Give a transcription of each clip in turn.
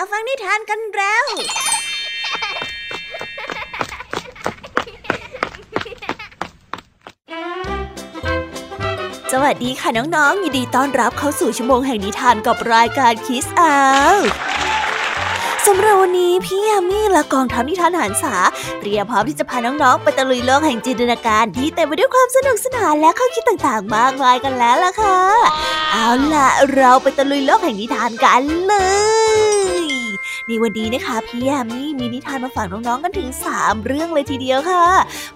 าฟังนิทานกันแล้ว สวัสดีค่ะน้องๆ ยินดีต้อนรับเข้าสู่ชั่วโมงแห่งนิทานกับรายการคิสอาสำหรับวันนี้พี่ยามีและกองทัพนิทานหันษาเตรียมพร้อมที่จะพาน้องๆ ไปตะลุยโลกแห่งจินตนาการที่เต็มไปด้วยความสนุกสนานและข้อคิดต่างๆ มากมายกันแล้วล่ะค่ะ เอาล่ะ เราไปตะลุยโลกแห่งนิทานกันเลย ในวันนี้นะคะพี่แอมมี่มีนิทานมาฝากน้องๆกันถึง 3 เรื่องเลยทีเดียวค่ะ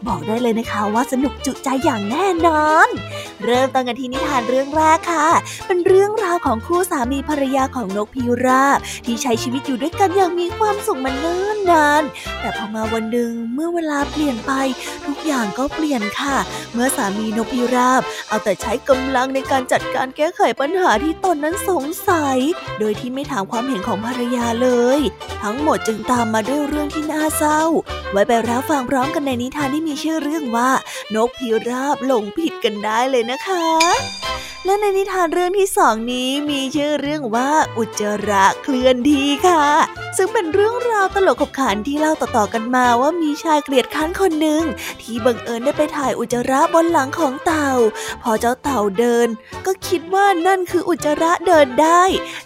บอกได้เลยนะคะว่าสนุกจุใจอย่างแน่นอน เริ่มต้นกันที่นิทานเรื่องแรกค่ะ เป็นเรื่องราวของคู่สามีภรรยาของนกพิราบ ที่ใช้ชีวิตอยู่ด้วยกันอย่างมีความสุขมาเนิ่นนาน แต่พอมาวันหนึ่งเมื่อเวลาเปลี่ยนไป ทุกอย่างก็เปลี่ยนค่ะ เมื่อสามีนกพิราบ เอาแต่ใช้กำลังในการจัดการแก้ไขปัญหาที่ตนนั้นสงสัย โดยที่ไม่ถามความเห็นของภรรยาเลย ทั้งหมดจึงตามมาด้วยเรื่องที่น่าเศร้า ไว้ไปรับฟังพร้อมกันในนิทานที่มีชื่อเรื่องว่า นกพิราบหลงผิดกันได้เลยนะคะ และในนิทานเรื่องที่สองนี้มีชื่อเรื่องว่าอุจจาระเคลื่อนที่ค่ะ ซึ่งเป็นเรื่องราวตลกขบขันที่เล่าต่อๆกันมาว่ามีชายเกลียดค้านคนหนึ่งที่บังเอิญได้ไปถ่ายอุจจาระบนหลังของเต่า พอเจ้าเต่าเดิน ก็คิดว่านั่นคืออุจจาระเดินได้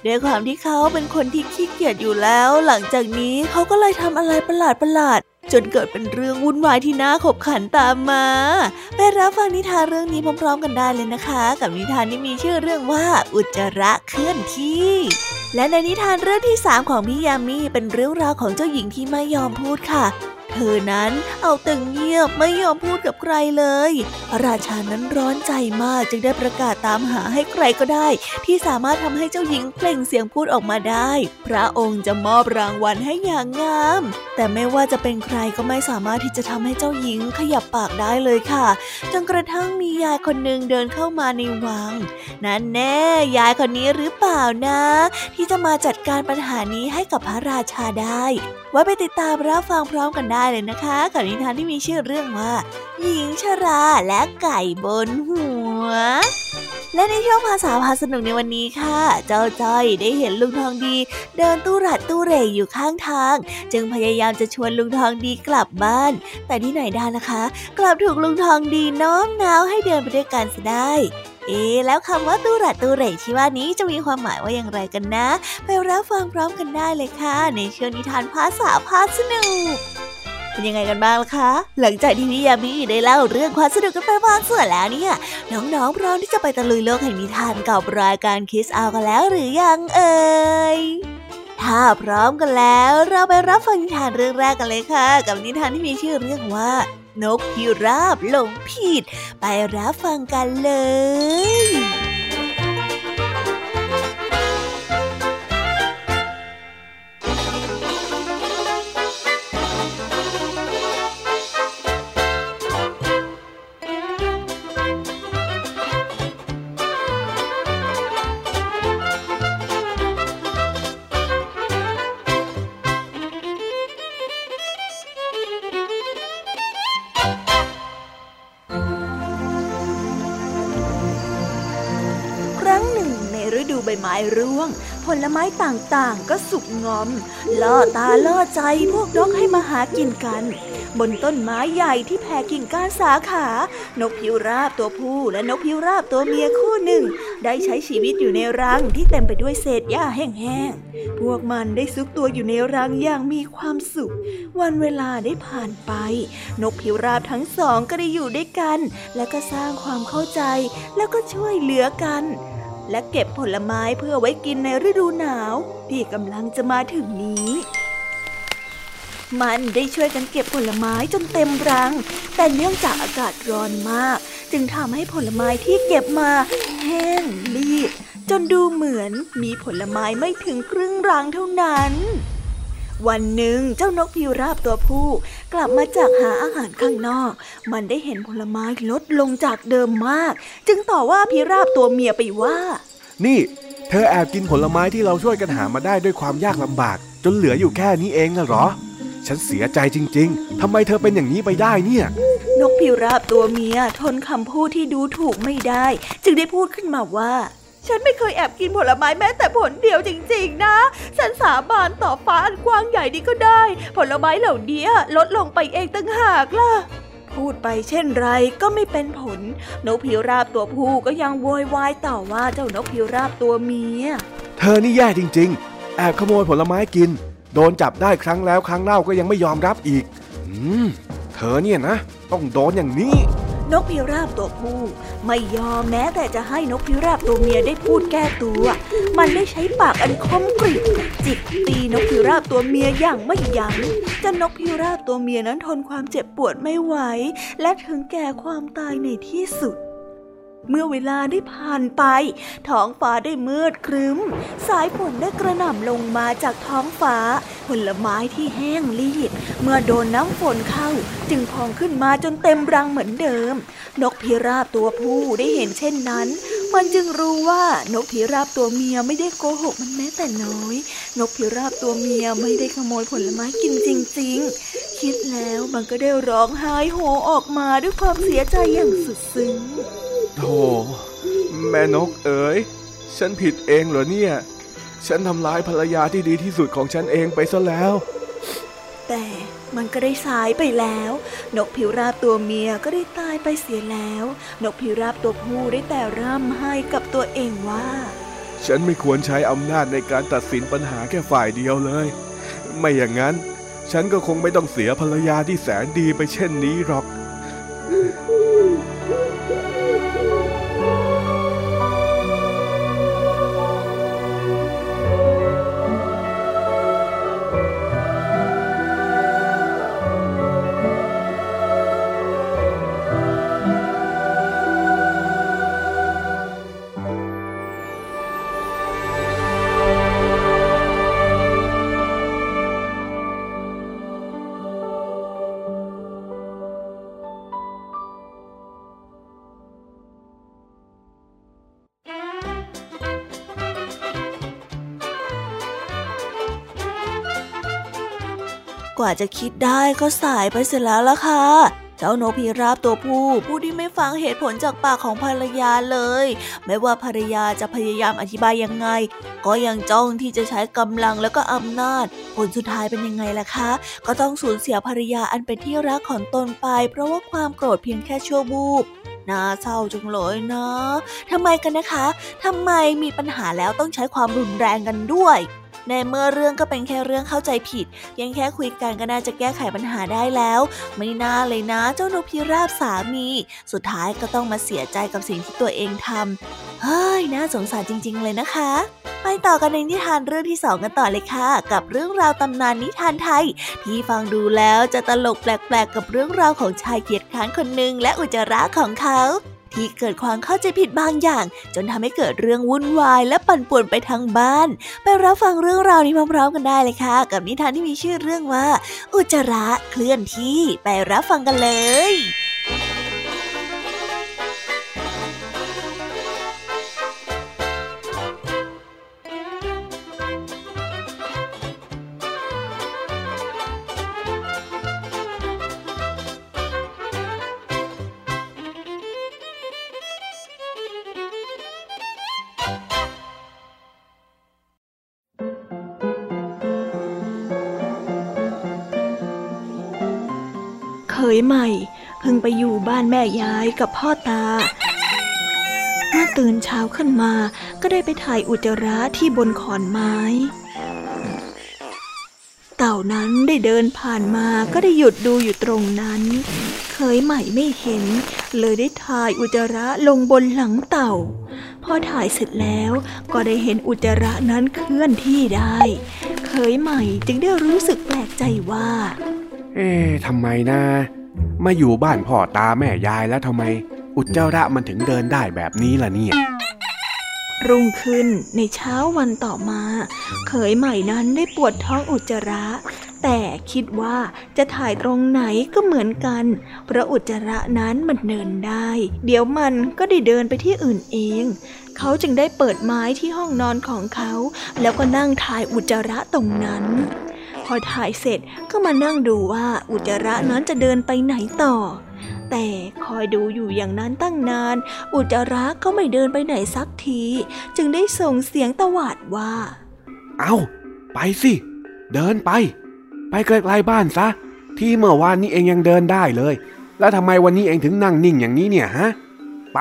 ด้วยความที่เขาเป็นคนที่ขี้เกียจอยู่แล้ว หลังจากนี้เขาก็เลยทำอะไรประหลาดประหลาด จนเกิดเป็นเรื่องวุ่นวายที่น่าขบขันตามมา ไปรับฟังนิทานเรื่องนี้พร้อมๆกันได้เลยนะคะ กับนิทานที่มีชื่อเรื่องว่า อุจจาระเคลื่อนที่ และในนิทานเรื่องที่สามของพี่ยามีเป็นเรื่องราวของเจ้าหญิงที่ไม่ยอมพูดค่ะ เธอนั้นเอาแต่เงียบไม่ยอมพูดกับใครเลย ราชานั้นร้อนใจมากจึงได้ประกาศตามหาให้ใครก็ได้ ที่สามารถทำให้เจ้าหญิงเปล่งเสียงพูดออกมาได้ พระองค์จะมอบรางวัลให้อย่างงาม แต่ไม่ว่าจะเป็นใครก็ไม่สามารถที่จะทำให้เจ้าหญิงขยับปากได้เลยค่ะ จนกระทั่งมียายคนหนึ่งเดินเข้ามาในวัง นั่นแน่ยายคนนี้หรือเปล่านะ ที่จะมาจัดการปัญหานี้ให้กับพระราชาได้ ไว้ไปติดตามรับฟังพร้อมกันได้เลยนะคะกับนิทานที่มีชื่อเรื่องว่า หญิงชราและไก่บนหัว และในช่วงภาษาพาสนุกในวันนี้ค่ะ เจ้าจ้อยได้เห็นลุงทองดี เดินตู้รัดตู้เร่อยู่ข้างทาง จึงพยายามจะชวนลุงทองดีกลับบ้าน แต่ที่ไหนได้นะคะ กลับถูกลุงทองดีน้อมน้าวให้เดินไปด้วยกันซะได้เอ๊แล้วคำว่าตูรัดตูเร่ที่ว่านี้จะมีความหมายว่าอย่างไรกันนะ ไปรับฟังพร้อมกันได้เลยค่ะ ในช่วงนิทานภาษาพาสนุก เป็นยังไงกันบ้างล่ะคะ หลังจากที่พี่ยามีได้เล่าเรื่องความสนุกกันไปบางส่วนแล้วเนี่ย น้องๆพร้อมที่จะไปตะลุยโลกแห่งนิทานกับรายการคิสอากันแล้วหรือยังเอ่ยถ้าพร้อมกันแล้วเราไปรับฟังนิทานเรื่องแรกกันเลยค่ะ กับนิทานที่มีชื่อเรื่องว่านกพิราบหลงผิด ไปรับฟังกันเลย ไม้ร่วง ผลไม้ต่างๆ ก็สุกงอม ล่อตาล่อใจพวกนกให้มาหากินกัน บนต้นไม้ใหญ่ที่แผ่กิ่งก้านสาขา นกพิราบตัวผู้และนกพิราบตัวเมียคู่หนึ่ง ได้ใช้ชีวิตอยู่ในรังที่เต็มไปด้วยเศษหญ้าแห้งๆ พวกมันได้ซุกตัวอยู่ในรังอย่างมีความสุข วันเวลาได้ผ่านไป นกพิราบทั้งสองก็ได้อยู่ด้วยกัน และก็สร้างความเข้าใจแล้วก็ช่วยเหลือกัน และเก็บผลไม้เพื่อไว้กินในฤดูหนาว ที่กำลังจะมาถึงนี้ มันได้ช่วยกันเก็บผลไม้จนเต็มรัง แต่เนื่องจากอากาศร้อนมาก จึงทำให้ผลไม้ที่เก็บมาแห้งรีบจนดูเหมือนมีผลไม้ไม่ถึงครึ่งรังเท่านั้น วันหนึ่งเจ้านกพิราบตัวผู้ กลับมาจากหาอาหารข้างนอก มันได้เห็นผลไม้ลดลงจากเดิมมาก จึงต่อว่าพิราบตัวเมียไปว่า นี่ เธอแอบกินผลไม้ที่เราช่วยกันหามาได้ด้วยความยากลำบาก จนเหลืออยู่แค่นี้เองน่ะหรอ ฉันเสียใจจริง ๆทำไมเธอเป็นอย่างนี้ไปได้เนี่ย นกพิราบตัวเมียทนคำพูดที่ดูถูกไม่ได้ จึงได้พูดขึ้นมาว่า ฉันไม่เคยแอบกินผลไม้แม้แต่ผลเดียวจริง ๆ นะ ฉันสาบานต่อฟ้าอันกว้างใหญ่นี้ก็ได้ ผลไม้เหล่านี้ลดลงไปเองตั้งหากล่ะพูดไปเช่นไรก็ไม่เป็นผล นกพิราบตัวผู้ก็ยังโวยวายต่อว่าเจ้านกพิราบตัวเมีย เธอนี่แย่จริง ๆ แอบขโมยผลไม้กิน โดนจับได้ครั้งแล้วครั้งเล่าก็ยังไม่ยอมรับอีก อืม เธอเนี่ยนะ ต้องโดนอย่างนี้ นกพิราบตัวผู้ไม่ยอมแม้แต่จะให้นกพิราบตัวเมียได้พูดแก้ตัว มันได้ใช้ปากอันคมกริบจิกตีนกพิราบตัวเมียอย่างไม่ยัง้งจนนกพิราบตัวเมียนั้นทนความเจ็บปวดไม่ไหว และถึงแก่ความตายในที่สุด เมื่อเวลาได้ผ่านไป ท้องฟ้าได้มืดครึ้ม สายฝนได้กระหน่ำลงมาจากท้องฟ้า ผลไม้ที่แห้งรีดเมื่อโดนน้ำฝนเข้า จึงพองขึ้นมาจนเต็มรังเหมือนเดิม นกพิราบตัวผู้ได้เห็นเช่นนั้น มันจึงรู้ว่านกพิราบตัวเมียไม่ได้โกหกมันแม้แต่น้อย นกพิราบตัวเมียไม่ได้ขโมยผลไม้กินจริง ๆ คิดแล้วมันก็ได้ร้องไห้โฮออกมาด้วยความเสียใจอย่างสุดซึ้ง โธ่แม่นกเอ๋ย ฉันผิดเองเหรอเนี่ย ฉันทำร้ายภรรยาที่ดีที่สุดของฉันเองไปซะแล้ว แต่มันก็ได้สายไปแล้ว นกผิวราบตัวเมียก็ได้ตายไปเสียแล้ว นกผิวราบตัวผู้ได้แต่ร่ำไห้กับตัวเองว่า ฉันไม่ควรใช้อำนาจในการตัดสินปัญหาแค่ฝ่ายเดียวเลย ไม่อย่างนั้น ฉันก็คงไม่ต้องเสียภรรยาที่แสนดีไปเช่นนี้หรอก กว่าจะคิดได้ก็สายไปเสียแล้วล่ะค่ะเจ้านกพิราบตัวผู้ผู้ที่ไม่ฟังเหตุผลจากปากของภรรยาเลย ไม่ว่าภรรยาจะพยายามอธิบายยังไง ก็ยังจ้องที่จะใช้กำลังแล้วก็อำนาจ ผลสุดท้ายเป็นยังไงล่ะคะ ก็ต้องสูญเสียภรรยาอันเป็นที่รักของตนไป เพราะว่าความโกรธเพียงแค่ชั่ววูบน่าเศร้าจังเลยนะทำไมกันนะคะทำไมมีปัญหาแล้วต้องใช้ความรุนแรงกันด้วย ในเมื่อเรื่องก็เป็นแค่เรื่องเข้าใจผิด ยังแค่คุยกันก็น่าจะแก้ไขปัญหาได้แล้ว ไม่น่าเลยนะ เจ้านกพิราบสามี สุดท้ายก็ต้องมาเสียใจกับสิ่งที่ตัวเองทำเฮ้ยน่าสงสารจริง ๆ เลยนะคะ ไปต่อกันในนิทานเรื่องที่สองกันต่อเลยค่ะ กับเรื่องราวตำนานนิทานไทย ที่ฟังดูแล้วจะตลกแปลกๆกับเรื่องราวของชายเกียรติค้านคนหนึ่งและอุจจาระของเขา ที่เกิดความเข้าใจผิดบางอย่าง จนทำให้เกิดเรื่องวุ่นวายและปั่นป่วนไปทั้งบ้าน ไปรับฟังเรื่องราวนี้พร้อมๆกันได้เลยค่ะ กับนิทานที่มีชื่อเรื่องว่า อุจจาระเคลื่อนที่ไปรับฟังกันเลย ยใหม่ เพิ่งไปอยู่บ้านแม่ยายกับพ่อตา เมื่อตื่นเช้าขึ้นมา ก็ได้ไปถ่ายอุจจาระที่บนขอนไม้ เต่านั้นได้เดินผ่านมาก็ได้หยุดดูอยู่ตรงนั้น เคยใหม่ไม่เห็น เลยได้ถ่ายอุจจาระลงบนหลังเต่าพอถ่ายเสร็จแล้วก็ได้เห็นอุจจาระนั้นเคลื่อนที่ได้ เคยใหม่จึงได้รู้สึกแปลกใจว่า เอ๊ะทำไมนะ มาอยู่บ้านพ่อตาแม่ยายแล้วทำไม อุจจาระมันถึงเดินได้แบบนี้ล่ะเนี่ย รุ่งขึ้นในเช้าวันต่อมา เขยใหม่นั้นได้ปวดท้องอุจจาระ แต่คิดว่าจะถ่ายตรงไหนก็เหมือนกัน เพราะอุจจาระนั้นมันเดินได้ เดี๋ยวมันก็ได้เดินไปที่อื่นเองเขาจึงได้เปิดไม้ที่ห้องนอนของเขา แล้วก็นั่งถ่ายอุจจาระตรงนั้น พอถ่ายเสร็จก็มานั่งดูว่าอุจจาระนั้นจะเดินไปไหนต่อ แต่คอยดูอยู่อย่างนั้นตั้งนาน อุจจาระก็ไม่เดินไปไหนสักที จึงได้ส่งเสียงตวาดว่า เอาไปสิ เดินไป ไปไกลๆบ้านซะ ที่เมื่อวานนี้เองยังเดินได้เลย แล้วทำไมวันนี้เองถึงนั่งนิ่งอย่างนี้เนี่ยฮะ ไป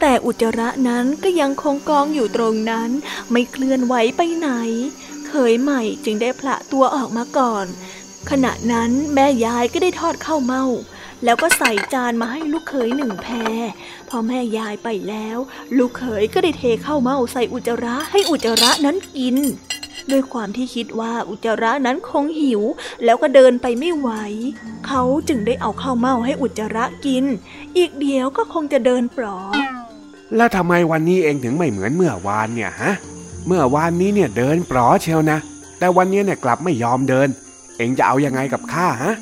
แต่อุจจาระนั้นก็ยังคงกองอยู่ตรงนั้น ไม่เคลื่อนไหวไปไหน เคยใหม่จึงได้พละตัวออกมาก่อน ขณะนั้นแม่ยายก็ได้ทอดข้าวเม่าแล้วก็ใส่จานมาให้ลูกเขยหนึ่งแพรพอแม่ยายไปแล้ว ลูกเขยก็ได้เทข้าวเม่าใส่อุจจาระให้อุจจาระนั้นกิน ด้วยความที่คิดว่าอุจจาระนั้นคงหิว แล้วก็เดินไปไม่ไหว เขาจึงได้เอาข้าวเม่าให้อุจจาระกิน อีกเดียวก็คงจะเดินปลอแล้วทำไมวันนี้เองถึงไม่เหมือนเมื่อวานเนี่ยฮะ เมื่อวานนี้เนี่ยเดินปลอเชียวนะ แต่วันนี้เนี่ยกลับไม่ยอมเดิน เองจะเอายังไงกับข้าฮะ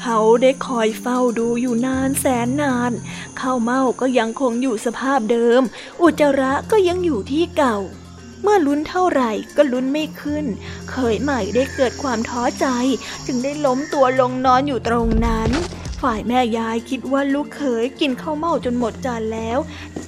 เขาได้คอยเฝ้าดูอยู่นานแสนนานข้าวเม่าก็ยังคงอยู่สภาพเดิม อุจจาระก็ยังอยู่ที่เก่า เมื่อลุ้นเท่าไหร่ก็ลุ้นไม่ขึ้น เคยใหม่ได้เกิดความท้อใจ จึงได้ล้มตัวลงนอนอยู่ตรงนั้น ฝ่ายแม่ยายคิดว่าลูกเขยกินข้าวเม่าจนหมดจานแล้ว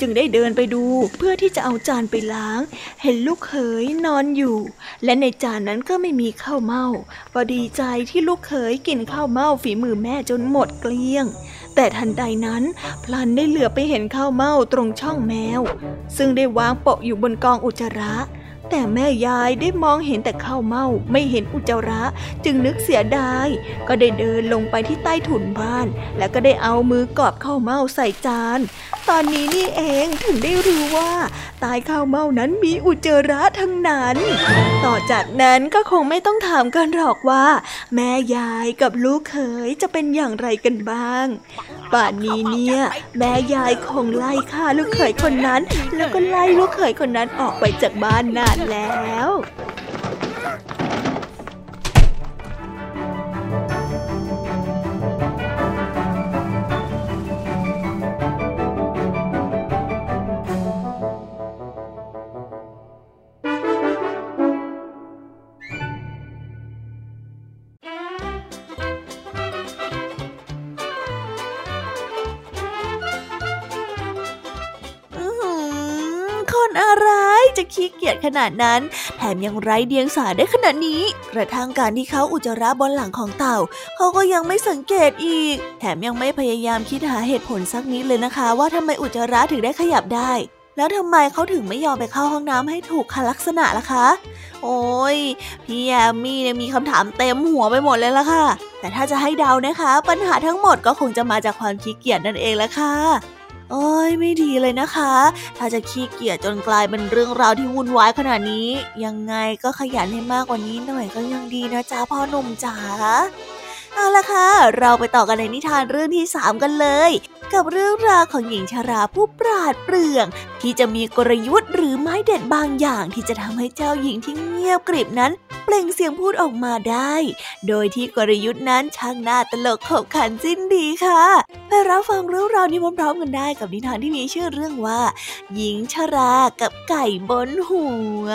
จึงได้เดินไปดูเพื่อที่จะเอาจานไปล้าง เห็นลูกเขยนอนอยู่ และในจานนั้นก็ไม่มีข้าวเม่าพอดีใจที่ลูกเขยกินข้าวเม่าฝีมือแม่จนหมดเกลี้ยง แต่ทันใดนั้นพลันได้เหลือไปเห็นข้าวเม่าตรงช่องแมว ซึ่งได้วางโปะอยู่บนกองอุจจาระ แต่แม่ยายได้มองเห็นแต่ข้าวเม่าไม่เห็นอุจจาระ จึงนึกเสียดาย ก็ได้เดินลงไปที่ใต้ถุนบ้าน แล้วก็ได้เอามือกอบข้าวเม่าใส่จาน ตอนนี้นี่เองถึงได้รู้ว่าตายข้าวเม่านั้นมีอุจจาระทั้งนั้น ต่อจากนั้นก็คงไม่ต้องถามกันหรอกว่า แม่ยายกับลูกเขยจะเป็นอย่างไรกันบ้าง ป่านนี้เนี่ย แม่ยายคงไล่ฆ่าลูกเขยคนนั้น แล้วก็ไล่ลูกเขยคนนั้นออกไปจากบ้านนานแล้ว คนอะไรจะขี้เกียจขนาดนั้น แถมยังไร้เดียงสาได้ขนาดนี้ กระทั่งการที่เขาอุจจาระบนหลังของเต่า เขาก็ยังไม่สังเกตอีก แถมยังไม่พยายามคิดหาเหตุผลสักนิดเลยนะคะ ว่าทำไมอุจจาระถึงได้ขยับได้ แล้วทำไมเขาถึงไม่ยอมไปเข้าห้องน้ำให้ถูกคลักษณะล่ะคะ โอ้ยพี่แอมมี่เนี่ยมีคำถามเต็มหัวไปหมดเลยล่ะค่ะ แต่ถ้าจะให้เดานะคะ ปัญหาทั้งหมดก็คงจะมาจากความขี้เกียจนั่นเองแหละค่ะ โอ้ยไม่ดีเลยนะคะ ถ้าจะขี้เกียจจนกลายเป็นเรื่องราวที่วุ่นวายขนาดนี้ ยังไงก็ขยันให้มากกว่านี้หน่อยก็ยังดีนะจ๊ะพ่อหนุ่มจ๋าเอาละค่ะ เราไปต่อกันในนิทานเรื่องที่สามกันเลย กับเรื่องราวของหญิงชาราผู้ปราดเปรื่อง ที่จะมีกลยุทธ์หรือไม้เด็ดบางอย่างที่จะทำให้เจ้าหญิงที่เงียบกริบนั้น เล่งเสียงพูดออกมาได้ โดยที่กลยุทธ์นั้นช่างน่าตลกขบขันสิ้นดีค่ะไปรับฟังเรื่องราวนี้พร้อมๆกันได้กับนิทานที่มีชื่อเรื่องว่า หญิงชรากับไก่บนหัว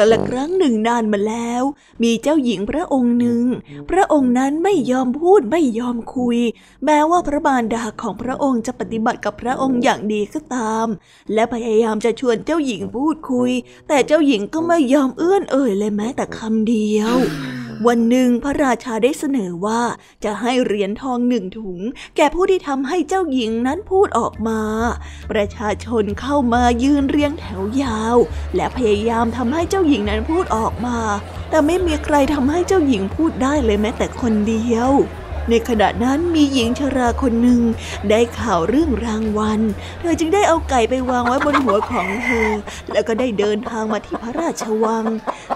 กละครั้งหนึ่งนานมาแล้ว มีเจ้าหญิงพระองค์หนึ่ง พระองค์นั้นไม่ยอมพูดไม่ยอมคุย แม้ว่าพระบารดาของพระองค์จะปฏิบัติกับพระองค์อย่างดีก็ตาม และพยายามจะชวนเจ้าหญิงพูดคุย แต่เจ้าหญิงก็ไม่ยอมเอื้อนเอ่ยเลยแม้แต่คำเดียว วันหนึ่งพระราชาได้เสนอว่าจะให้เหรียญทองหนึ่งถุง แก่ผู้ที่ทำให้เจ้าหญิงนั้นพูดออกมา ประชาชนเข้ามายืนเรียงแถวยาว และพยายามทำให้เจ้าหญิงนั้นพูดออกมา แต่ไม่มีใครทำให้เจ้าหญิงพูดได้เลยแม้แต่คนเดียว ในขณะนั้นมีหญิงชราคนหนึ่งได้ข่าวเรื่องรางวัล เธอจึงได้เอาไก่ไปวางไว้บนหัวของเธอ แล้วก็ได้เดินทางมาที่พระราชวัง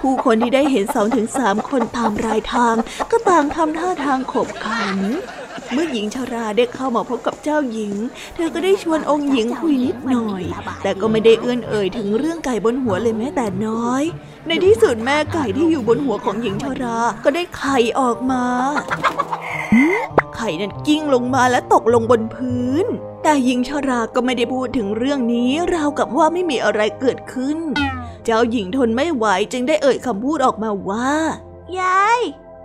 ผู้คนที่ได้เห็นสองถึงสามคนตามรายทาง ก็ต่างทำท่าทางขบขันเมื่อหญิงชาราได้เข้ามาพบกับเจ้าหญิง เธอก็ได้ชวนองค์หญิงคุยนิดหน่อย แต่ก็ไม่ได้เอื้อนเอ่ยถึงเรื่องไก่บนหัวเลยแม้แต่น้อย ในที่สุดแม่ไก่ที่อยู่บนหัวของหญิงชาราก็ได้ไข่ออกมา ไข่นั้นกิ้งลงมาและตกลงบนพื้น แต่หญิงชราก็ไม่ได้พูดถึงเรื่องนี้ ราวกับว่าไม่มีอะไรเกิดขึ้น เจ้าหญิงทนไม่ไหวจึงได้เอ่ยคำพูดออกมาว่า ยาย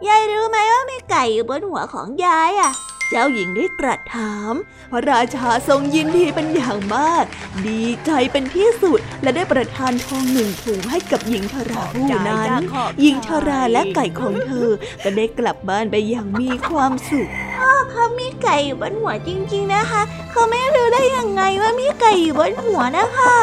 ยายรู้ไหมว่ามีไก่อยู่บนหัวของยายอะ เจ้าหญิงได้ตรัสถาม พระราชาทรงยินดีเป็นอย่างมาก ดีใจเป็นที่สุดและได้ประทานทองหนึ่งถุงให้กับหญิงชราผู้นั้น หญิงชราและไก่ของเธอ ก็ได้กลับบ้านไปอย่างมีความสุขพ่อเขามีไก่อยู่บนหัวจริง ๆนะคะ เขาไม่รู้ได้ยังไงว่ามีไก่อยู่บนหัวนะคะ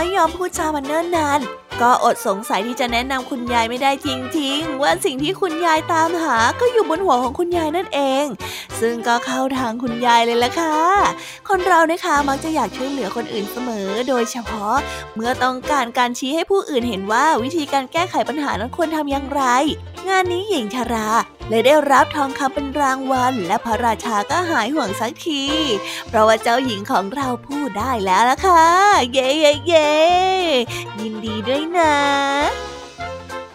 ไม่ยอมพูดจามันเนิ่นนาน ก็อดสงสัยที่จะแนะนำคุณยายไม่ได้จริงๆ ว่าสิ่งที่คุณยายตามหาก็อยู่บนหัวของคุณยายนั่นเอง ซึ่งก็เข้าทางคุณยายเลยล่ะค่ะ คนเรานะคะมักจะอยากช่วยเหลือคนอื่นเสมอ โดยเฉพาะเมื่อต้องการการชี้ให้ผู้อื่นเห็นว่าวิธีการแก้ไขปัญหานั้นควรทำอย่างไร งานนี้หญิงชรา เลยได้รับทองคำเป็นรางวัล และพระราชาก็หายห่วงสักที เพราะว่าเจ้าหญิงของเราพูดได้แล้วล่ะค่ะ เย้เย้เย้ยินดีด้วยนะ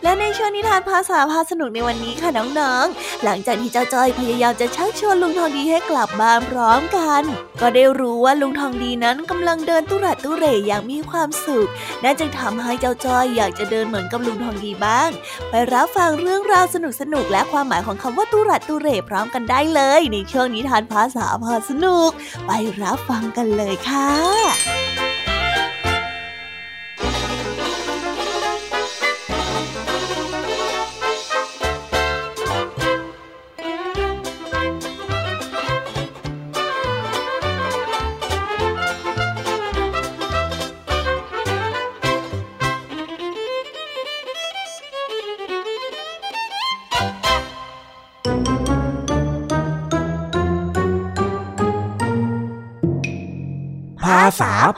และในช่วงนิทานภาษาพาสนุกในวันนี้ค่ะน้องๆ หลังจากที่เจ้าจ้อยพยายามจะชักชวนลุงทองดีให้กลับบ้านพร้อมกัน ก็ได้รู้ว่าลุงทองดีนั้นกำลังเดินตุรัดตุเรอย่างมีความสุขนั่นจึงทำให้เจ้าจ้อยอยากจะเดินเหมือนกับลุงทองดีบ้าง ไปรับฟังเรื่องราวสนุกๆและความหมายของคำว่าตุรัดตุเรพร้อมกันได้เลย ในช่วงนิทานภาษาพาสนุก ไปรับฟังกันเลยค่ะ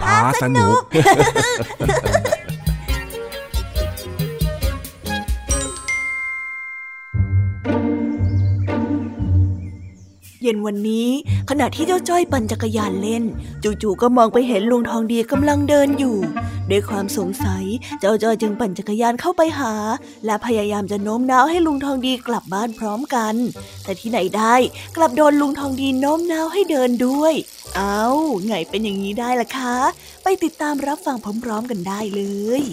พาสนุกเย็นวันนี้ขณะที่เจ้าจ้อยปั่นจักรยานเล่น จู่ๆก็มองไปเห็นลุงทองดีกำลังเดินอยู่ด้วยความสงสัย เจ้าจ้อยจึงปั่นจักรยานเข้าไปหา และพยายามจะโน้มน้าวให้ลุงทองดีกลับบ้านพร้อมกัน แต่ที่ไหนได้กลับโดนลุงทองดีโน้มน้าวให้เดินด้วย เอา้าไงเป็นอย่างนี้ได้ล่ะคะ ไปติดตามรับฟังพร้อมๆกันได้เลย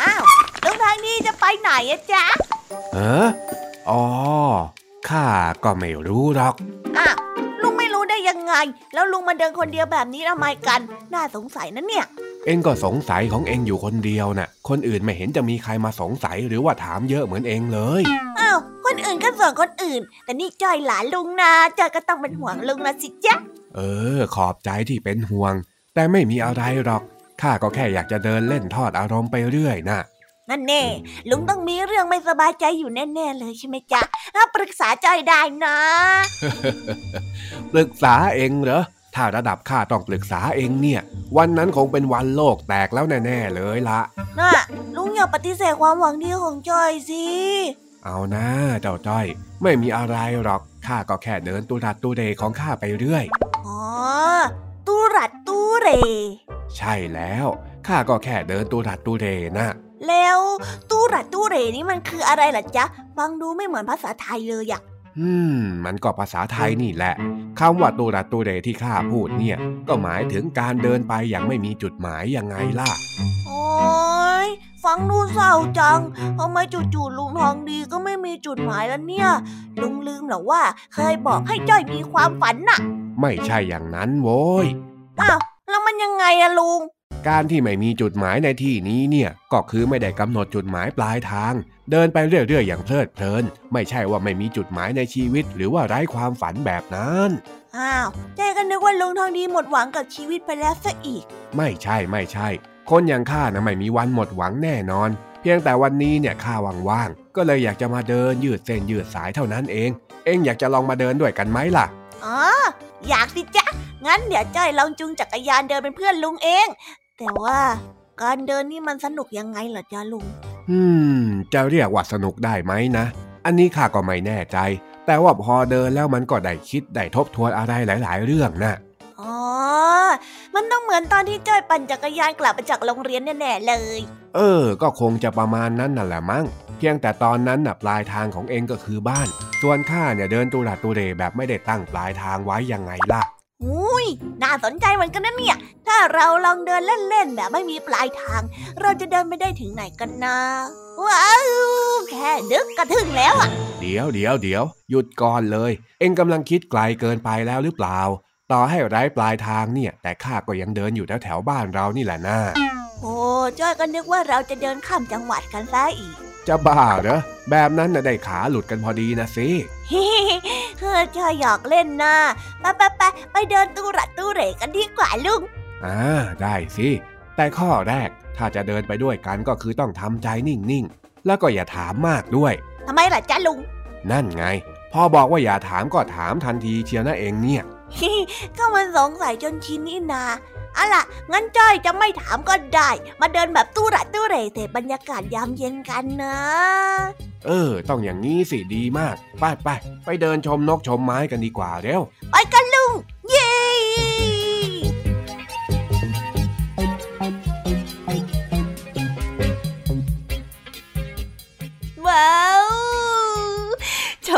อ้าวลุงทางนี้จะไปไหนอะจ๊ะ เอออ๋อ ข้าก็ไม่รู้หรอกอ้าวลุงไม่รู้ได้ยังไง แล้วลุงมาเดินคนเดียวแบบนี้ทำไมกัน น่าสงสัยนะเนี่ย เองก็สงสัยของเองอยู่คนเดียวน่ะ คนอื่นไม่เห็นจะมีใครมาสงสัยหรือว่าถามเยอะเหมือนเองเลย อ้าวคน อื่นก็ส่วนคนอื่น แต่นี่จอยหลานลุงนะจอยก็ต้องเป็นห่วงลุงนะสิจ๊ะ เออ ขอบใจที่เป็นห่วง แต่ไม่มีอะไรหรอก ข้าก็แค่อยากจะเดินเล่นทอดอารมณ์ไปเรื่อยน่ะนั่นแน่ลุงต้องมีเรื่องไม่สบายใจอยู่แน่ ๆ เลยใช่ไหมจ๊ะอะปรึกษาจอยได้นะ ปรึกษาเองเหรอ ถ้าระดับข้าต้องปรึกษาเองเนี่ย วันนั้นคงเป็นวันโลกแตกแล้วแน่ ๆ เลยละน่ะลุงอย่าปฏิเสธความหวังดีของจอยสิ เอานะเจ้าจ้อย ไม่มีอะไรหรอกข้าก็แค่เดินตุรัดตุเรของข้าไปเรื่อยอ๋อตูรัดตูเร ใช่แล้วข้าก็แค่เดินตุรัดตุเรนะแล้วตูรัดตูเรนี่มันคืออะไรล่ะจ๊ะฟังดูไม่เหมือนภาษาไทยเลยอะ อืม มันก็ภาษาไทยนี่แหละคำว่าตุรัดตุเรที่ข้าพูดเนี่ย ก็หมายถึงการเดินไปอย่างไม่มีจุดหมายยังไงล่ะ โอ้ยฟังดูเศร้าจังทำไมจู่ๆลุงทองดีก็ไม่มีจุดหมายแล้วเนี่ย ลุงลืมเหรอว่า เคยบอกให้จ้อยมีความฝันน่ะ ไม่ใช่อย่างนั้นโว้ยอ้าวแล้วมันยังไงอะลุง การที่ไม่มีจุดหมายในที่นี้เนี่ยก็คือไม่ได้กำหนดจุดหมายปลายทาง เดินไปเรื่อยๆ อย่างเพลิดเพลิน ไม่ใช่ว่าไม่มีจุดหมายในชีวิต หรือว่าไร้ความฝันแบบนั้นอ้าวใจก็นึกว่าลุงทองดีหมดหวังกับชีวิตไปแล้วซะอีก ไม่ใช่ไม่ใช่ คนอย่างข้านะไม่มีวันหมดหวังแน่นอน เพียงแต่วันนี้เนี่ยข้าว่างๆก็เลยอยากจะมาเดินยืดเส้นยืดสายเท่านั้นเอง เอ็งอยากจะลองมาเดินด้วยกันไหมล่ะอ๋ออยากสิจ๊ะงั้นเดี๋ยวจ้อยลองจูงจักรยานเดินเป็นเพื่อนลุงเอง แต่ว่าการเดินนี่มันสนุกยังไงเหรอจ๊ะลุง อืม จะเรียกว่าสนุกได้ไหมนะ อันนี้ข้าก็ไม่แน่ใจ แต่ว่าพอเดินแล้วมันก็ได้คิดได้ทบทวนอะไรหลาย ๆ เรื่องนะอ๋อ มันต้องเหมือนตอนที่จ้อยปั่นจักรยานกลับมาจากโรงเรียนแน่ๆเลย เออ ก็คงจะประมาณนั้นน่ะแหละมั้ง เพียงแต่ตอนนั้นน่ะปลายทางของเองก็คือบ้าน ส่วนข้าเนี่ยเดินตุระตุเรแบบไม่ได้ตั้งปลายทางไว้ยังไงล่ะ อุ้ยน่าสนใจเหมือนกันนะเนี่ย ถ้าเราลองเดินเล่นๆแบบไม่มีปลายทาง เราจะเดินไปได้ถึงไหนกันนะ ว้าว แค่นึกก็ถึงแล้วอะ เดี๋ยวเดี๋ยวเดี๋ยวหยุดก่อนเลย เองกำลังคิดไกลเกินไปแล้วหรือเปล่า ต่อให้ไร้ปลายทางเนี่ย แต่ข้าก็ยังเดินอยู่แถวแถวๆบ้านเรานี่แหละนะโอ้จ้อยก็นึกว่าเราจะเดินข้ามจังหวัดกันซะอีก จะบ้าเหรอแบบนั้นน่ะได้ขาหลุดกันพอดีนะสิเฮ้เฮ้จ้อยหยอกเล่นนะไปไปไปไปเดินตูรัดตูเหรกันดีกว่าลุงอ่าได้สิ แต่ข้อแรกถ้าจะเดินไปด้วยกันก็คือต้องทำใจนิ่งๆ แล้วก็อย่าถามมากด้วยทำไมล่ะจ๊ะลุง นั่นไง พอบอกว่าอย่าถามก็ถามทันทีเชียวนะเองเนี่ยก็มันสงสัยจนชินนี่นา เอาล่ะ งั้นจ้อยจะไม่ถามก็ได้ มาเดินแบบตู้ระตู้เหรเสพบรรยากาศยามเย็นกันนะ เออ ต้องอย่างนี้สิดีมาก ไปไปไปเดินชมนกชมไม้กันดีกว่าเร็ว ไปกันลุง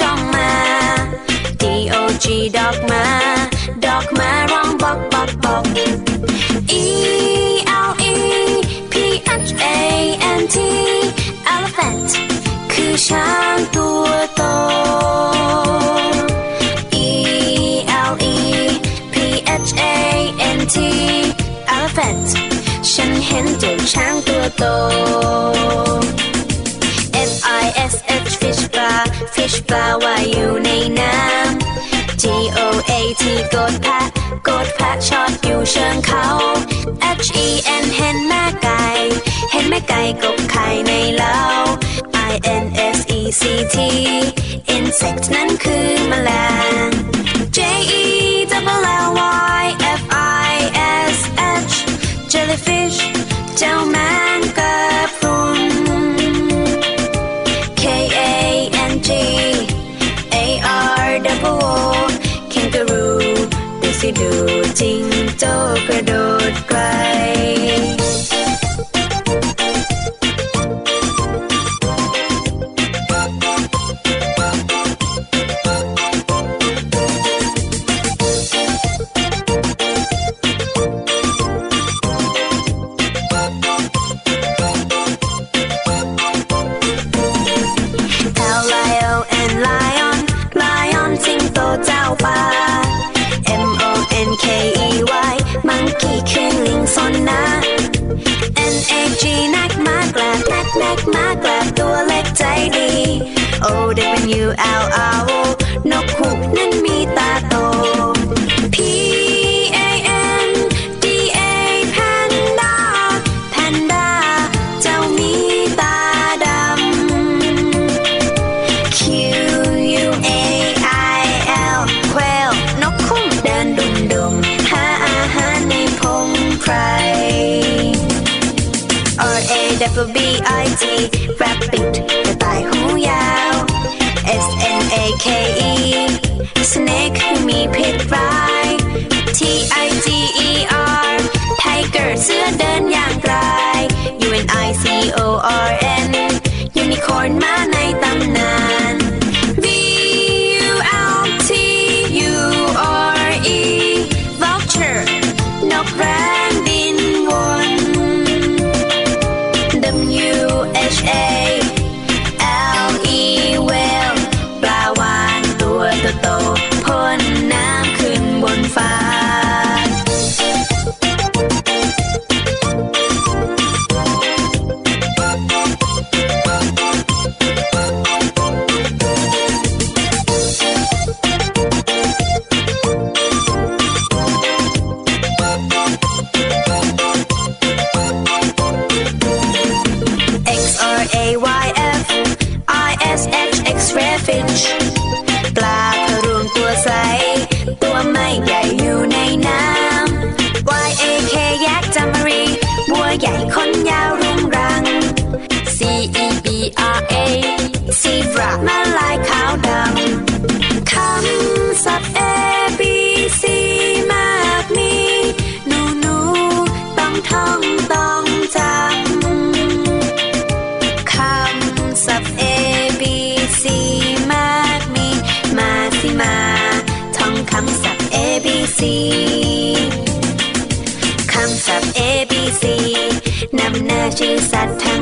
จ้องมา D O G dog มา dog มาร้องบอกบอกบอก E L E P H A N T elephant คือช้างตัวโต E L E P H A N T elephant ฉันเห็นเจ้าช้างตัวโต fish ปลาว่ายอยู่ในน้ำ G O A T กดแพะกดแพะชอดอยู่เชิงเขา H E N เห็นแม่ไก่ เห็นแม่ไก่กบไข่ในเล้า I N S E C T insect นั้นคือแมลง J E double L Y F I S H jellyfish เจ้าแมงกะพ สิดูจิงโจ้กระโดดไกล monkey คือลิงซนนะ N A G นักมากลาบนักนักมากลาบตัวเล็กใจดี O W L R O ำหน้